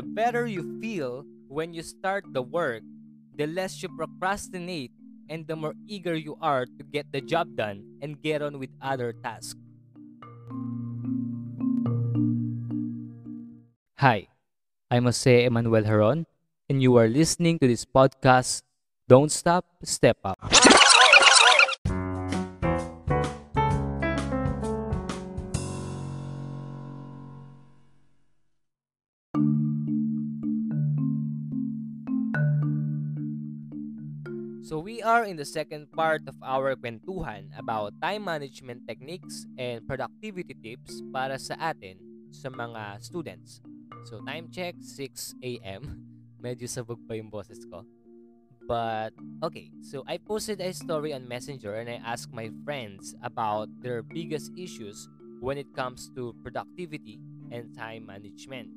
The better you feel when you start the work, the less you procrastinate and the more eager you are to get the job done and get on with other tasks. Hi, I'm Jose Emmanuel Heron, and you are listening to this podcast, Don't Stop, Step Up. We are in the second part of our kwentuhan about time management techniques and productivity tips para sa atin sa mga students. So time check 6 a.m. Medyo sabog pa yung boses ko. But okay, so I posted a story on Messenger and I asked my friends about their biggest issues when it comes to productivity and time management.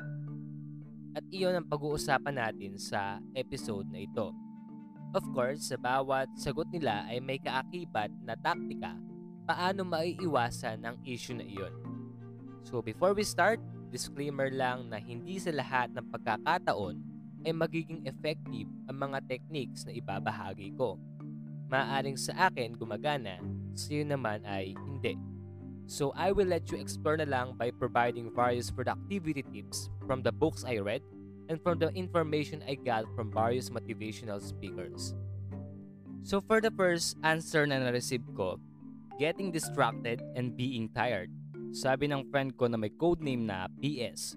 At iyon ang pag-uusapan natin sa episode na ito. Of course, sa bawat sagot nila ay may kaakibat na taktika paano maiiwasan ang issue na iyon. So before we start, disclaimer lang na hindi sa lahat ng pagkakataon ay magiging effective ang mga techniques na ibabahagi ko. Maaring sa akin gumagana, sa iyo naman ay hindi. So I will let you explore na lang by providing various productivity tips from the books I read and from the information I got from various motivational speakers. So for the first answer na na-receive ko, getting distracted and being tired. Sabi ng friend ko na may codename na PS.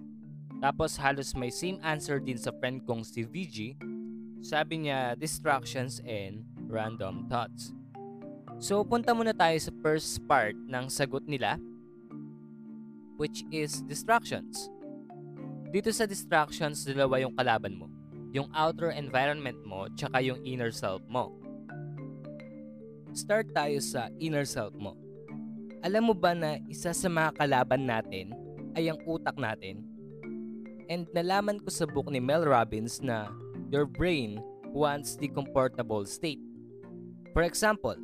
Tapos halos may same answer din sa friend kong si VG. Sabi niya distractions and random thoughts. So punta muna tayo sa first part ng sagot nila which is distractions. Dito sa distractions, dalawa yung kalaban mo. Yung outer environment mo, tsaka yung inner self mo. Start tayo sa inner self mo. Alam mo ba na isa sa mga kalaban natin ay ang utak natin? And nalaman ko sa book ni Mel Robbins na your brain wants the comfortable state. For example,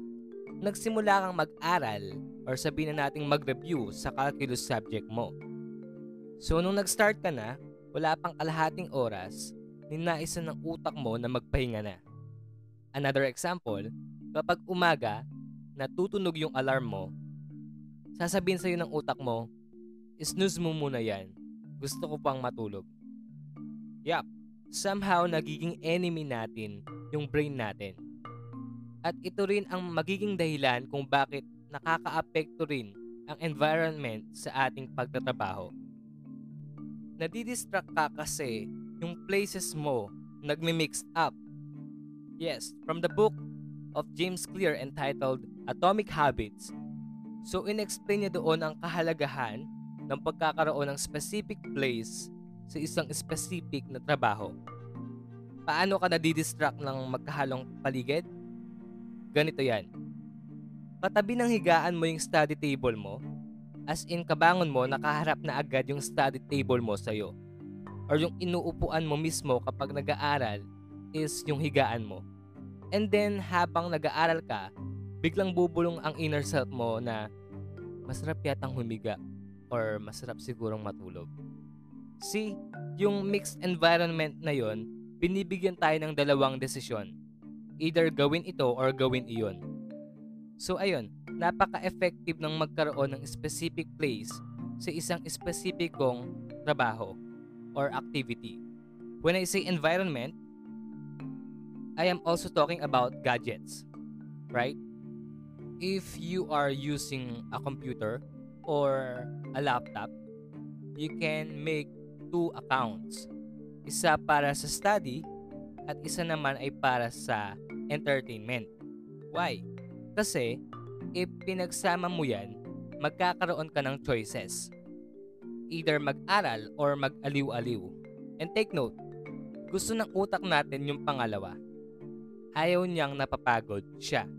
nagsimula kang mag-aral or sabihin na nating mag-review sa calculus subject mo So nung nag-start ka na, wala pang kalahating oras, ninaisan ng utak mo na magpahinga na. Another example, kapag umaga, natutunog yung alarm mo, sasabihin sa'yo ng utak mo, snooze mo muna yan. Gusto ko pang matulog. Yup, somehow nagiging enemy natin yung brain natin. At ito rin ang magiging dahilan kung bakit nakakaapekto rin ang environment sa ating pagtatrabaho nadidistract ka kasi yung places mo nagmi-mixed up. Yes, from the book of James Clear entitled Atomic Habits. So inexplain niya doon ang kahalagahan ng pagkakaroon ng specific place sa isang specific na trabaho. Paano ka nadidistract ng magkahalong paligid? Ganito yan. Katabi ng higaan mo yung study table mo As in, kabangon mo, nakaharap na agad yung study table mo sa'yo. Or yung inuupuan mo mismo kapag nag-aaral is yung higaan mo. And then, habang nag-aaral ka, biglang bubulong ang inner self mo na masarap yatang humiga or masarap sigurong matulog. See, yung mixed environment na yon, binibigyan tayo ng dalawang desisyon. Either gawin ito or gawin iyon. So ayun, napaka-effective ng magkaroon ng specific place sa isang specificong trabaho or activity. When I say environment, I am also talking about gadgets, right? If you are using a computer or a laptop, you can make two accounts. Isa para sa study at isa naman ay para sa entertainment. Why? Kasi if pinagsama mo yan, magkakaroon ka ng choices. Either mag-aral or mag-aliw-aliw. And take note, gusto ng utak natin yung pangalawa. Ayaw niyang napapagod siya.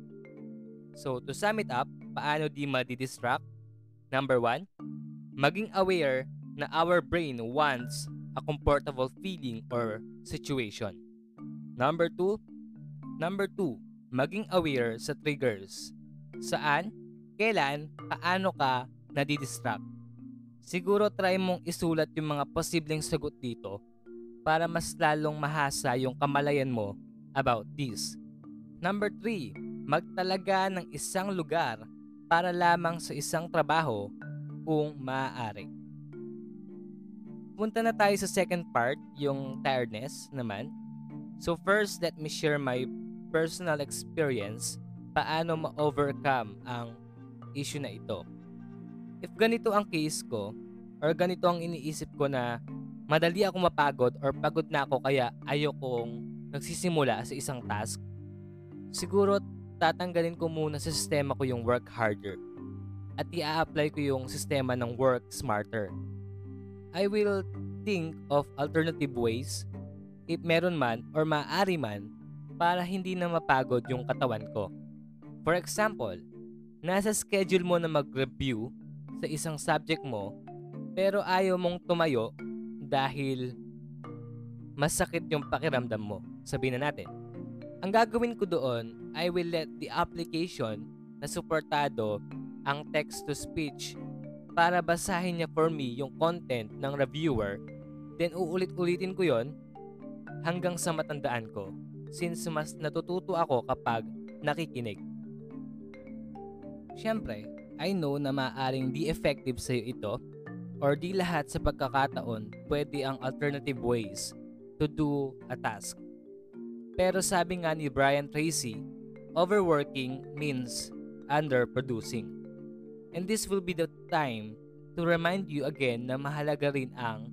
So to sum it up, paano di madi-distract? Number one, maging aware na our brain wants a comfortable feeling or situation. Number two, number two, maging aware sa triggers Saan, kailan, paano ka nadidistract. siguro try mong isulat yung mga posibleng sagot dito para mas lalong mahasa yung kamalayan mo about this. Number 3, magtalaga ng isang lugar para lamang sa isang trabaho kung maaari. Punta na tayo sa second part, yung tiredness naman. So first, let me share my personal experience paano ma-overcome ang issue na ito. If ganito ang case ko, or ganito ang iniisip ko na madali ako mapagod or pagod na ako kaya ayokong nagsisimula sa isang task, siguro tatanggalin ko muna sa sistema ko yung work harder at i-apply ko yung sistema ng work smarter. I will think of alternative ways if meron man or maaari man para hindi na mapagod yung katawan ko. For example, nasa schedule mo na mag-review sa isang subject mo pero ayaw mong tumayo dahil masakit yung pakiramdam mo. Sabihin na natin. Ang gagawin ko doon, I will let the application na suportado ang text-to-speech para basahin niya for me yung content ng reviewer, then uulit-ulitin ko yon hanggang sa matandaan ko since mas natututo ako kapag nakikinig. Siyempre, I know na maaaring di effective sa'yo ito or di lahat sa pagkakataon pwede ang alternative ways to do a task. Pero sabi nga ni Brian Tracy, overworking means underproducing. And this will be the time to remind you again na mahalaga rin ang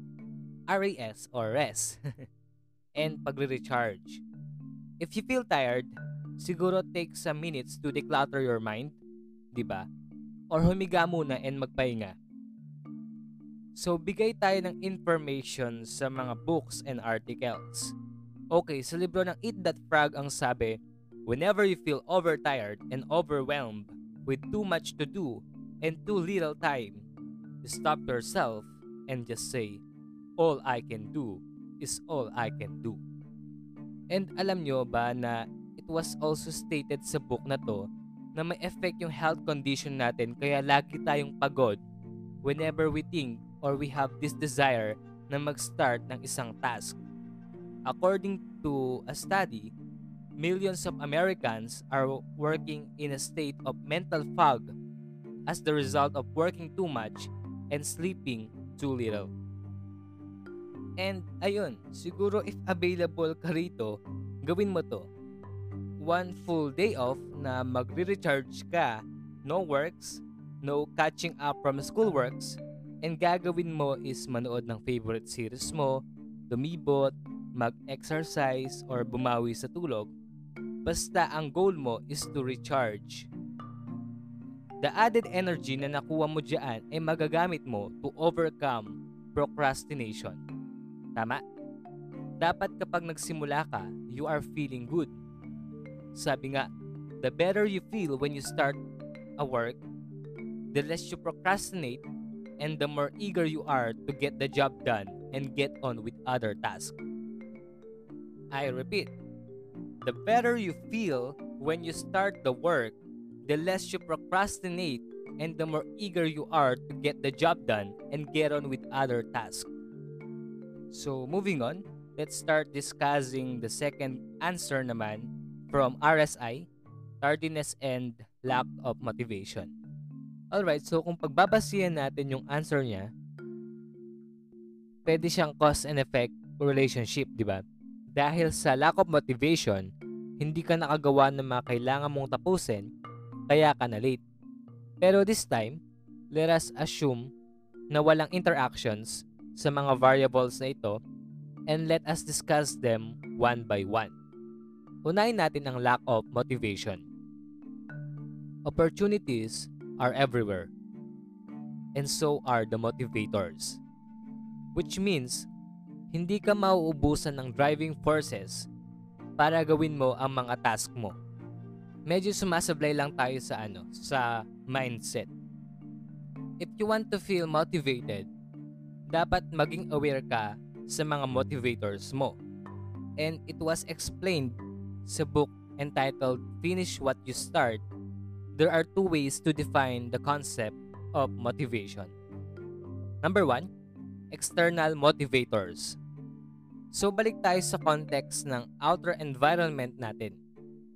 RAS or rest and pagre-recharge. If you feel tired, siguro take some minutes to declutter your mind, di ba? Or humiga muna and magpahinga. So, bigay tayo ng information sa mga books and articles. Okay, sa libro ng Eat That Frog ang sabi, Whenever you feel overtired and overwhelmed with too much to do and too little time, stop yourself and just say, All I can do is all I can do. And alam nyo ba na it was also stated sa book na to na may effect yung health condition natin kaya lagi tayong pagod whenever we think or we have this desire na mag-start ng isang task. According to a study, millions of Americans are working in a state of mental fog as the result of working too much and sleeping too little. And ayun, siguro if available ka rito, gawin mo to. One full day off na magre-recharge ka, no works, no catching up from school works, and gagawin mo is manood ng favorite series mo, lumibot, mag-exercise, or bumawi sa tulog. Basta ang goal mo is to recharge The added energy na nakuha mo dyan ay magagamit mo to overcome procrastination. Tama? Dapat kapag nagsimula ka, you are feeling good. Sabi nga, the better you feel when you start a work, the less you procrastinate and the more eager you are to get the job done and get on with other tasks. I repeat, the better you feel when you start the work, the less you procrastinate and the more eager you are to get the job done and get on with other tasks. So, moving on, let's start discussing the second answer naman from RSI, tardiness and lack of motivation. Alright, so kung pagbabasihan natin yung answer niya, pwede siyang cause and effect relationship, di ba? Dahil sa lack of motivation, hindi ka nakagawa ng mga kailangan mong tapusin kaya ka na late. Pero this time, let us assume na walang interactions sa mga variables na ito and let us discuss them one by one. Unahin natin ang lack of motivation. Opportunities are everywhere and so are the motivators. Which means, hindi ka mauubusan ng driving forces para gawin mo ang mga task mo medyo sumasablay lang tayo sa ano, sa mindset. If you want to feel motivated, dapat maging aware ka sa mga motivators mo. And it was explained sa book entitled Finish What You Start. There are two ways to define the concept of motivation. Number one, external motivators. So balik tayo sa context ng outer environment natin.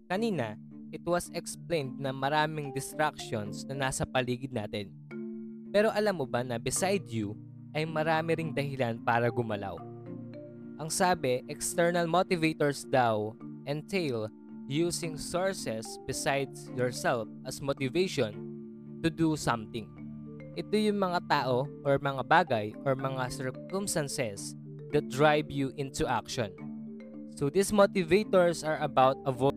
Kanina, it was explained na maraming distractions na nasa paligid natin. Pero alam mo ba na beside you ay marami ring dahilan para gumalaw? Ang sabi, external motivators daw entail using sources besides yourself as motivation to do something. Ito yung mga tao or mga bagay or mga circumstances that drive you into action. So these motivators are about avoid